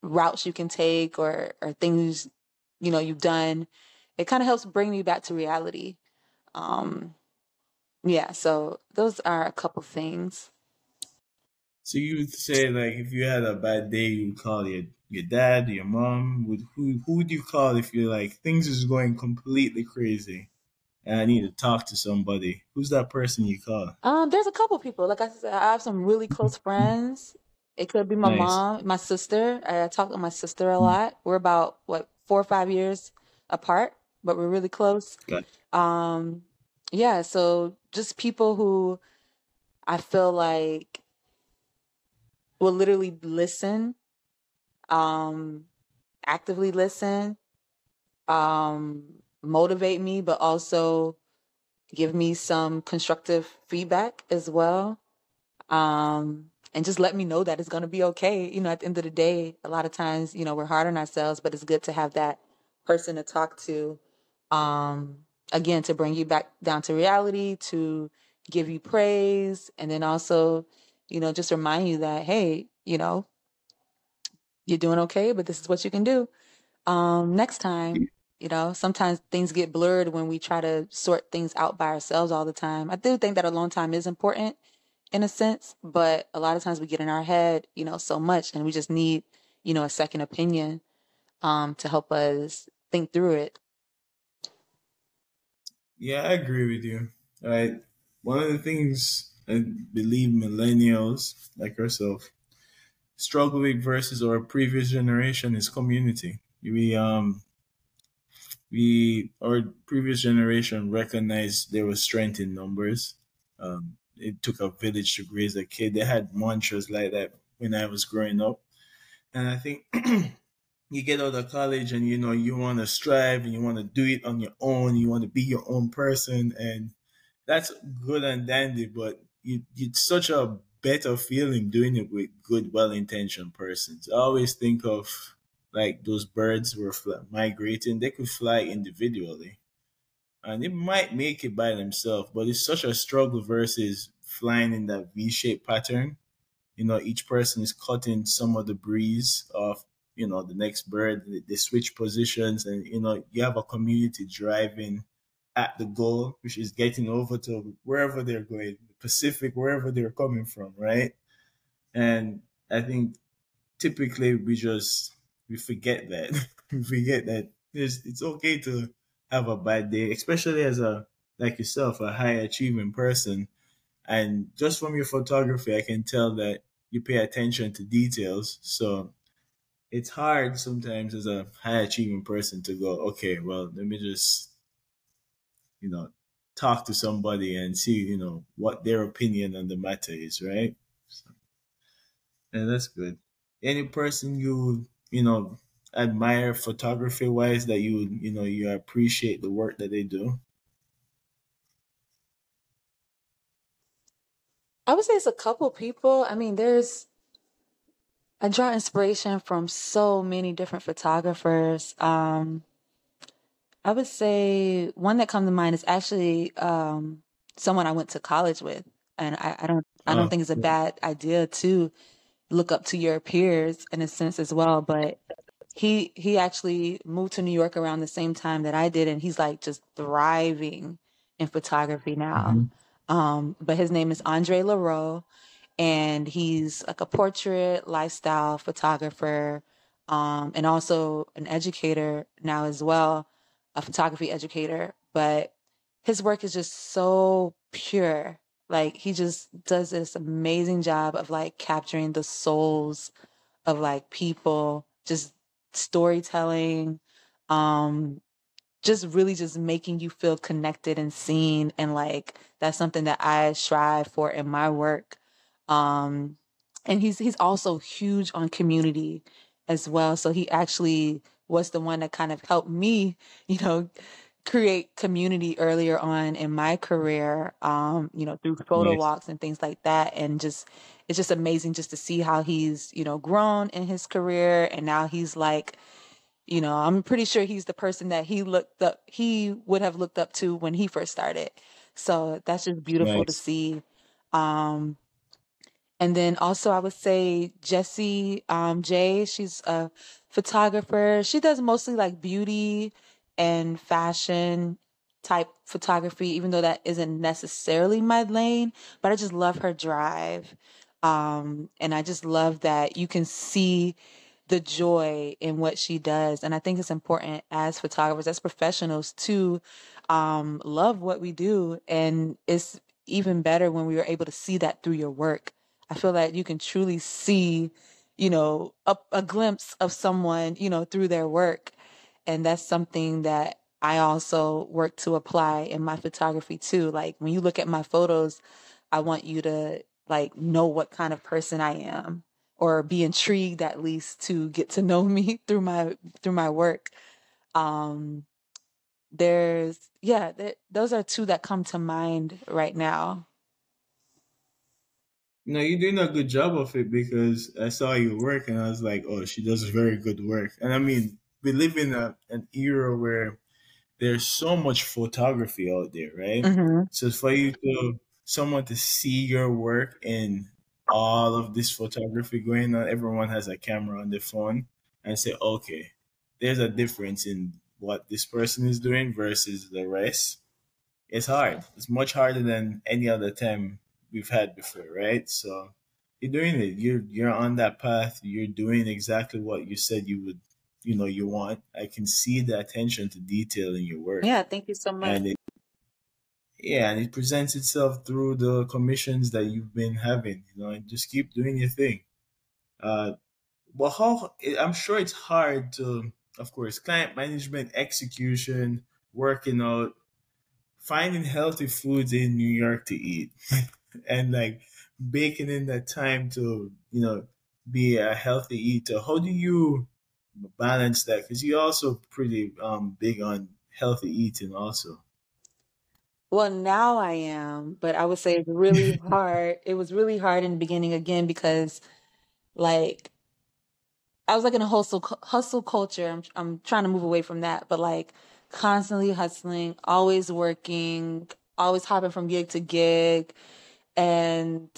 routes you can take or, or things, you know, you've done. It kind of helps bring me back to reality. Um, yeah, so those are a couple things. So you would say like if you had a bad day, you would call your your dad, your mom. Would who who would you call if you're like things is going completely crazy, and I need to talk to somebody? Who's that person you call? Um, there's a couple people. Like I said, I have some really close friends. It could be my nice. mom, my sister. I talk to my sister a hmm. lot. We're about what four or five years apart, but we're really close. Good. Um, yeah, so just people who I feel like will literally listen, um, actively listen, um, motivate me, but also give me some constructive feedback as well. Um, and just let me know that it's going to be okay. You know, at the end of the day, a lot of times, you know, we're hard on ourselves, but it's good to have that person to talk to. Um, again to bring you back down to reality, to give you praise, and then also, you know, just remind you that, hey, you know, you're doing okay, but this is what you can do. Um, next time, you know, sometimes things get blurred when we try to sort things out by ourselves all the time. I do think that alone time is important in a sense, but a lot of times we get in our head, you know, so much and we just need, you know, a second opinion um, to help us think through it. Yeah, I agree with you. Right. One of the things I believe millennials like ourselves struggle with versus our previous generation is community. We um we our previous generation recognized there was strength in numbers. Um, it took a village to raise a kid. They had mantras like that when I was growing up, and I think you get out of college and you know you want to strive and you want to do it on your own you want to be your own person and that's good and dandy but you, it's such a better feeling doing it with good well-intentioned persons. I always think of like those birds were migrating. They could fly individually and it might make it by themselves but it's such a struggle versus flying in that v-shaped pattern. You know each person is cutting some of the breeze off you know the next bird they switch positions and you know you have a community driving at the goal which is getting over to wherever they're going the pacific wherever they're coming from right? And i think typically we just we forget that we forget that it's, it's okay to have a bad day especially as a like yourself a high achieving person. And just from your photography i can tell that you pay attention to details. So it's hard sometimes as a high achieving person to go, okay, well, let me just, you know, talk to somebody and see, you know, what their opinion on the matter is, right? So, and that's good. Any person you, you know, admire photography wise that you, you know, you appreciate the work that they do? I would say it's a couple people. I mean, there's I draw inspiration from so many different photographers. Um, I would say one that comes to mind is actually um, someone I went to college with, and I, I don't I don't oh, think it's a bad idea to look up to your peers in a sense as well. But he he actually moved to New York around the same time that I did, and he's like just thriving in photography now. Mm-hmm. Um, but his name is Andre Leroux, and he's like a portrait lifestyle photographer um, and also an educator now as well a photography educator but his work is just so pure like he just does this amazing job of like capturing the souls of like people just storytelling um just really just making you feel connected and seen and like that's something that I strive for in my work. Um and he's he's also huge on community as well. So he actually was the one that kind of helped me, you know, create community earlier on in my career, um, you know, through photo nice. walks and things like that. And just, it's just amazing just to see how he's, you know, grown in his career. And now he's like, you know, I'm pretty sure he's the person that he looked up, he would have looked up to when he first started. So that's just beautiful nice. to see. Um, and then also, I would say Jessie um, J. She's a photographer. She does mostly like beauty and fashion type photography, even though that isn't necessarily my lane. But I just love her drive. Um, and I just love that you can see the joy in what she does. And I think it's important as photographers, as professionals, to um, love what we do. And it's even better when we are able to see that through your work. I feel that you can truly see, you know, a, a glimpse of someone, you know, through their work. And that's something that I also work to apply in my photography too. Like when you look at my photos, I want you to like know what kind of person I am or be intrigued at least to get to know me through my through my work. Um there's yeah, there, those are two that come to mind right now. No, you're doing a good job of it because I saw your work and I was like, oh, she does very good work. And I mean, we live in a, an era where there's so much photography out there, right? Mm-hmm. So for you to someone to see your work in all of this photography going on, everyone has a camera on their phone and say, okay, there's a difference in what this person is doing versus the rest. It's hard. It's much harder than any other time we've had before, right? So you're doing it. You're you're on that path. You're doing exactly what you said you would, you know, you want. I can see the attention to detail in your work. Yeah, thank you so much. And it, yeah, and it presents itself through the commissions that you've been having. You know, and just keep doing your thing. Uh, well, how I'm sure it's hard to, of course, client management, execution, working out, finding healthy foods in New York to eat. and like baking in that time to you know be a healthy eater. How do you balance that? Because you're also pretty um big on healthy eating also. Well now i am but i would say it's really hard it was really hard in the beginning again because like i was like in a hustle hustle culture i'm, I'm trying to move away from that but like constantly hustling always working always hopping from gig to gig and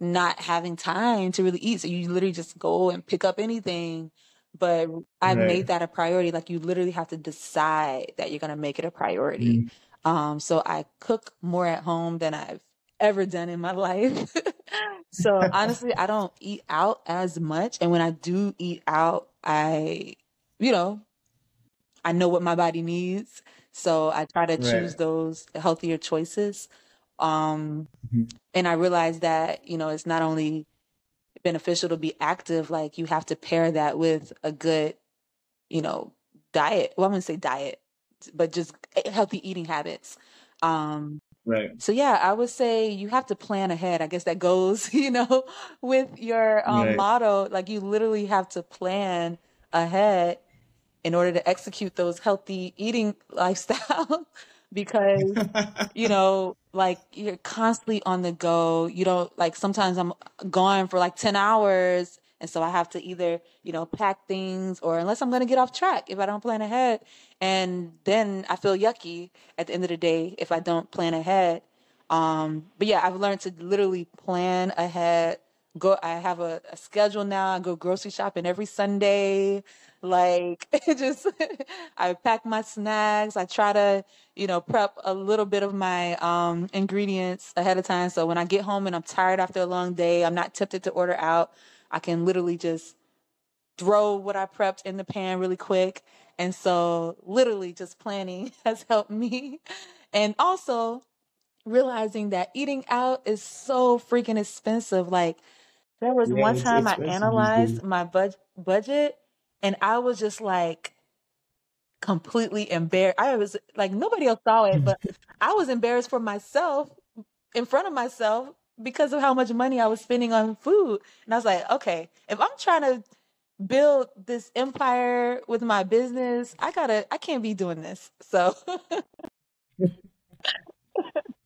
not having time to really eat. So you literally just go and pick up anything. But I right. made that a priority. Like you literally have to decide that you're gonna make it a priority. Mm. Um, so I cook more at home than I've ever done in my life. so honestly, I don't eat out as much. And when I do eat out, I, you know, I know what my body needs. So I try to right. choose those healthier choices. Um, mm-hmm. And I realized that, you know, it's not only beneficial to be active, like you have to pair that with a good, you know, diet. Well, I'm going to say diet, but just healthy eating habits. Um, Right. So yeah, I would say you have to plan ahead. I guess that goes, you know, with your um, right. motto. Like you literally have to plan ahead in order to execute those healthy eating lifestyle because you know like you're constantly on the go. You don't like sometimes i'm gone for like 10 hours and so i have to either you know pack things or unless i'm going to get off track if i don't plan ahead. And then i feel yucky at the end of the day if i don't plan ahead. Um but yeah i've learned to literally plan ahead. Go i have a, a schedule now. I go grocery shopping every sunday like it just I pack my snacks. I try to, you know, prep a little bit of my um ingredients ahead of time so when I get home and I'm tired after a long day, I'm not tempted to order out. I can literally just throw what I prepped in the pan really quick. And so literally just planning has helped me. And also realizing that eating out is so freaking expensive. Like there was yeah, one time I analyzed my bud- budget and I was just like, completely embarrassed. I was like, nobody else saw it, but I was embarrassed for myself in front of myself because of how much money I was spending on food. And I was like, okay, if I'm trying to build this empire with my business, I gotta, I can't be doing this. So.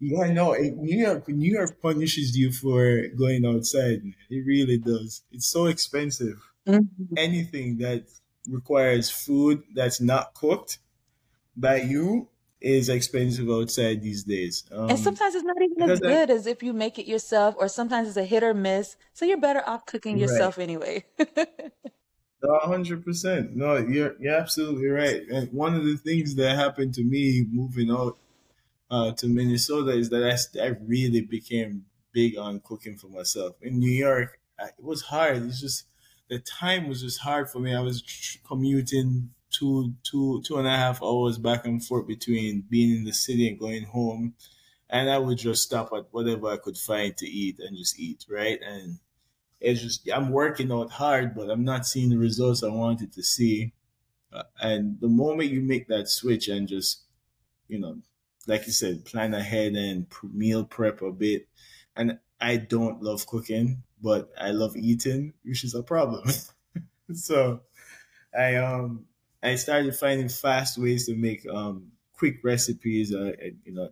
yeah, I know. New York, New York punishes you for going outside. It really does. It's so expensive. Mm-hmm. Anything that requires food that's not cooked by you is expensive outside these days. Um, and sometimes it's not even as good I, as if you make it yourself, or sometimes it's a hit or miss. So you're better off cooking yourself right. anyway. hundred percent. No, you're you're absolutely right. And one of the things that happened to me moving out uh, to Minnesota is that I, I really became big on cooking for myself. In New York, I, it was hard. It's just the time was just hard for me. I was commuting two, two, two and a half hours back and forth between being in the city and going home. And I would just stop at whatever I could find to eat and just eat, right? And it's just, I'm working out hard, but I'm not seeing the results I wanted to see. Uh, and the moment you make that switch and just, you know, like you said, plan ahead and meal prep a bit. And I don't love cooking, but I love eating, which is a problem. so I um I started finding fast ways to make um, quick recipes. Uh, you know,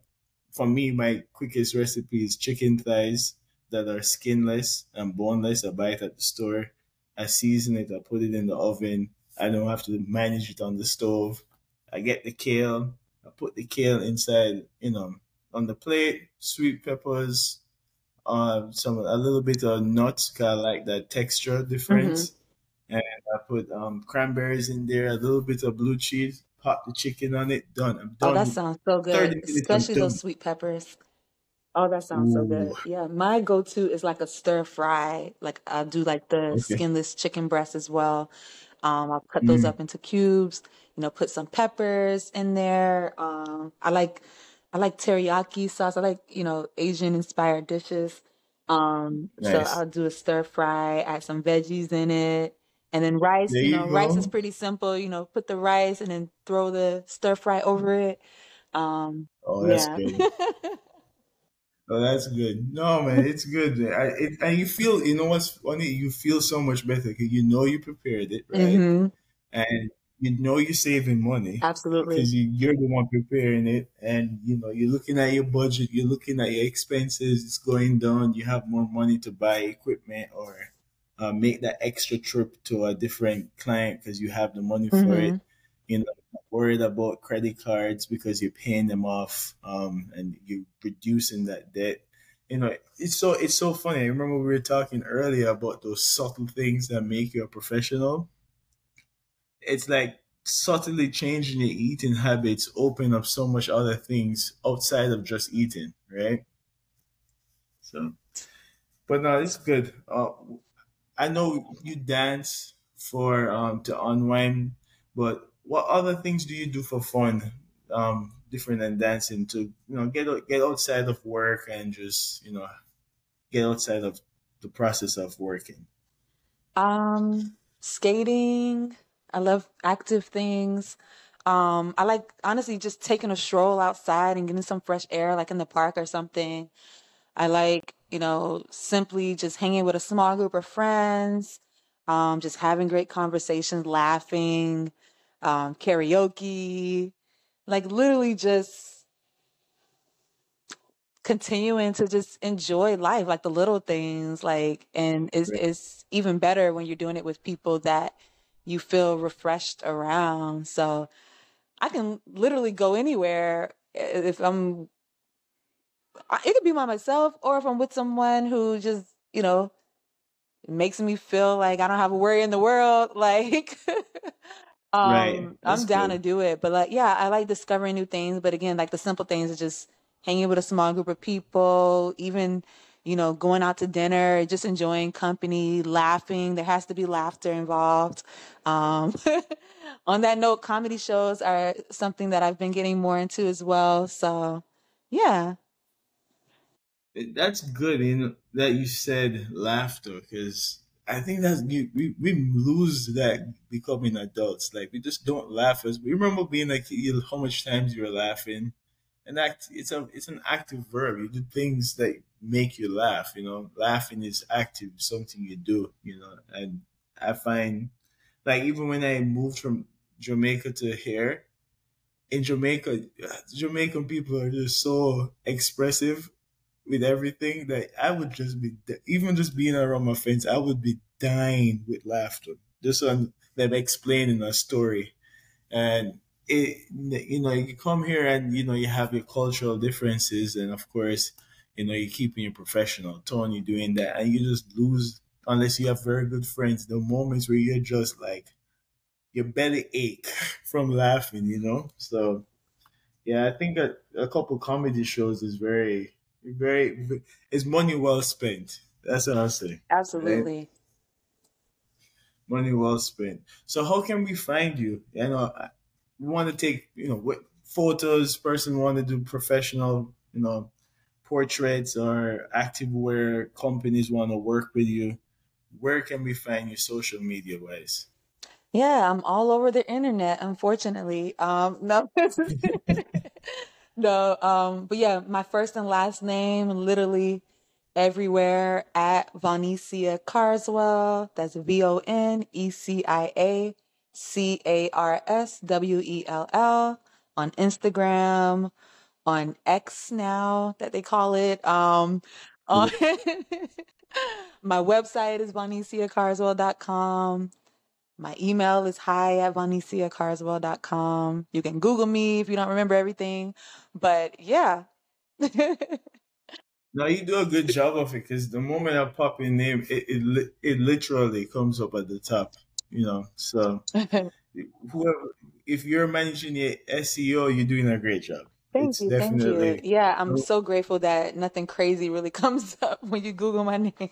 for me, my quickest recipe is chicken thighs that are skinless and boneless. I buy it at the store. I season it. I put it in the oven. I don't have to manage it on the stove. I get the kale. I put the kale inside, you know, on the plate. Sweet peppers, uh, some a little bit of nuts. Cause I like that texture difference. Mm-hmm and I put um, cranberries in there, a little bit of blue cheese, pop the chicken on it, done. I'm done. Oh, that sounds so good, especially those sweet peppers. Oh, that sounds Ooh. so good. Yeah, my go-to is like a stir fry. Like I do like the okay. skinless chicken breast as well. Um, I'll cut those mm. up into cubes. You know, put some peppers in there. Um, I like I like teriyaki sauce. I like you know Asian inspired dishes. Um, nice. so I'll do a stir fry, add some veggies in it. And then rice, you know, rice is pretty simple. You know, put the rice and then throw the stir fry over it. Um, oh, that's yeah. good. oh, that's good. No, man, it's good. I, it, and you feel, you know what's funny? You feel so much better because you know you prepared it, right? Mm-hmm. And you know you're saving money. Absolutely. Because you, are the one preparing it. And, you know, you're looking at your budget, you're looking at your expenses, it's going down, you have more money to buy equipment or uh, make that extra trip to a different client because you have the money for mm-hmm. it. You know, worried about credit cards because you're paying them off um, and you're reducing that debt. You know, it's so it's so funny. I remember we were talking earlier about those subtle things that make you a professional. It's like subtly changing your eating habits open up so much other things outside of just eating, right? So, but no, it's good. Uh, I know you dance for um, to unwind, but what other things do you do for fun, um, different than dancing to you know get get outside of work and just you know get outside of the process of working? Um, skating. I love active things. Um, I like honestly just taking a stroll outside and getting some fresh air, like in the park or something. I like you know, simply just hanging with a small group of friends, um, just having great conversations, laughing, um, karaoke, like literally just continuing to just enjoy life, like the little things, like, and it's, right. it's even better when you're doing it with people that you feel refreshed around. So I can literally go anywhere if I'm it could be by myself or if I'm with someone who just, you know, makes me feel like I don't have a worry in the world. Like, um, right. I'm down good. to do it. But like, yeah, I like discovering new things. But again, like the simple things is just hanging with a small group of people, even, you know, going out to dinner, just enjoying company, laughing. There has to be laughter involved. Um, on that note, comedy shows are something that I've been getting more into as well. So, yeah, that's good that you said laughter because I think that's we, we lose that becoming adults. Like we just don't laugh as we remember being like how much times you were laughing. And act it's a it's an active verb. You do things that make you laugh, you know. Laughing is active, something you do, you know. And I find like even when I moved from Jamaica to here, in Jamaica, Jamaican people are just so expressive with everything that I would just be, even just being around my friends, I would be dying with laughter just on them explaining a story. And it, you know, you come here and, you know, you have your cultural differences. And of course, you know, you're keeping your professional tone, you're doing that. And you just lose, unless you have very good friends, the moments where you're just like, your belly ache from laughing, you know? So, yeah, I think a, a couple comedy shows is very very it's money well spent. That's what I'll say. Absolutely. Right? Money well spent. So how can we find you? You know, want to take you know photos. Person want to do professional, you know, portraits or active wear companies want to work with you. Where can we find you social media wise? Yeah, I'm all over the internet, unfortunately. Um, no. No, um, but yeah, my first and last name literally everywhere at Vonecia Carswell. That's V O N E C I A C A R S W E L L on Instagram, on X now that they call it. Um, on my website is voneciacarswell.com. My email is hi at voneciacarswell.com. You can Google me if you don't remember everything. But yeah. Now you do a good job of it because the moment I pop your name, it, it, it literally comes up at the top, you know. So, whoever, if you're managing your SEO, you're doing a great job. Thank it's you, thank you. Yeah, I'm so grateful that nothing crazy really comes up when you Google my name.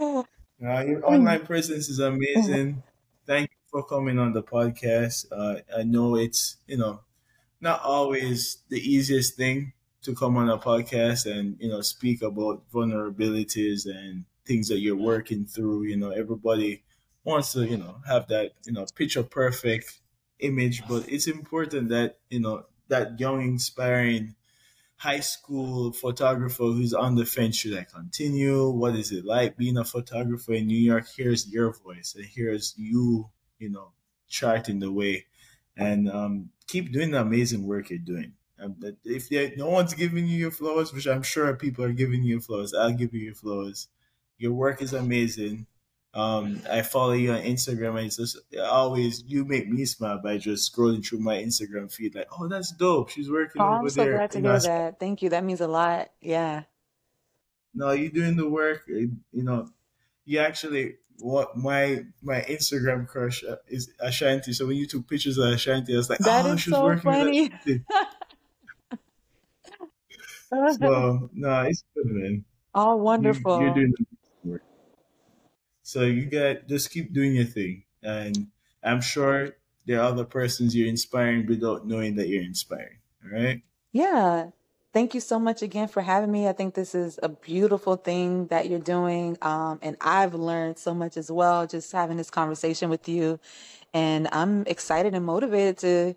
Uh, your online presence is amazing. Thank you for coming on the podcast. Uh, I know it's you know not always the easiest thing to come on a podcast and you know speak about vulnerabilities and things that you're working through. You know, everybody wants to you know have that you know picture perfect image, but it's important that you know that young, inspiring high school photographer who's on the fence should I continue? What is it like being a photographer in New York? Here's your voice, and here's you, you know, charting the way, and um, keep doing the amazing work you're doing. If no one's giving you your flowers, which I'm sure people are giving you flowers, I'll give you your flowers. Your work is amazing. Um, I follow you on Instagram, and it's just always you make me smile by just scrolling through my Instagram feed. Like, oh, that's dope. She's working oh, over I'm so there. glad to hear that. Thank you. That means a lot. Yeah. No, you're doing the work. You know, you actually what my my Instagram crush uh, is Ashanti. So when you took pictures of Ashanti, I was like, that oh, she's so working funny. with so no, it's good, man. Oh, wonderful. You, are doing so you got just keep doing your thing, and I'm sure there are other persons you're inspiring without knowing that you're inspiring. All right. Yeah. Thank you so much again for having me. I think this is a beautiful thing that you're doing. Um, and I've learned so much as well just having this conversation with you. And I'm excited and motivated to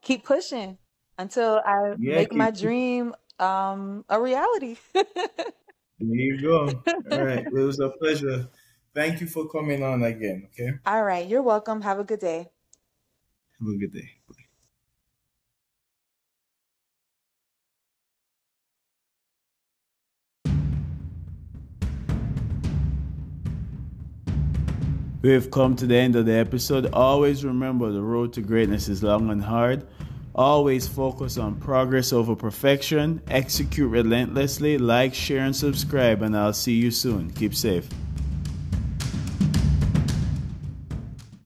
keep pushing until I yeah, make my dream um, a reality. there you go. All right. It was a pleasure. Thank you for coming on again. Okay. All right. You're welcome. Have a good day. Have a good day. Bye. We have come to the end of the episode. Always remember the road to greatness is long and hard. Always focus on progress over perfection. Execute relentlessly. Like, share, and subscribe. And I'll see you soon. Keep safe.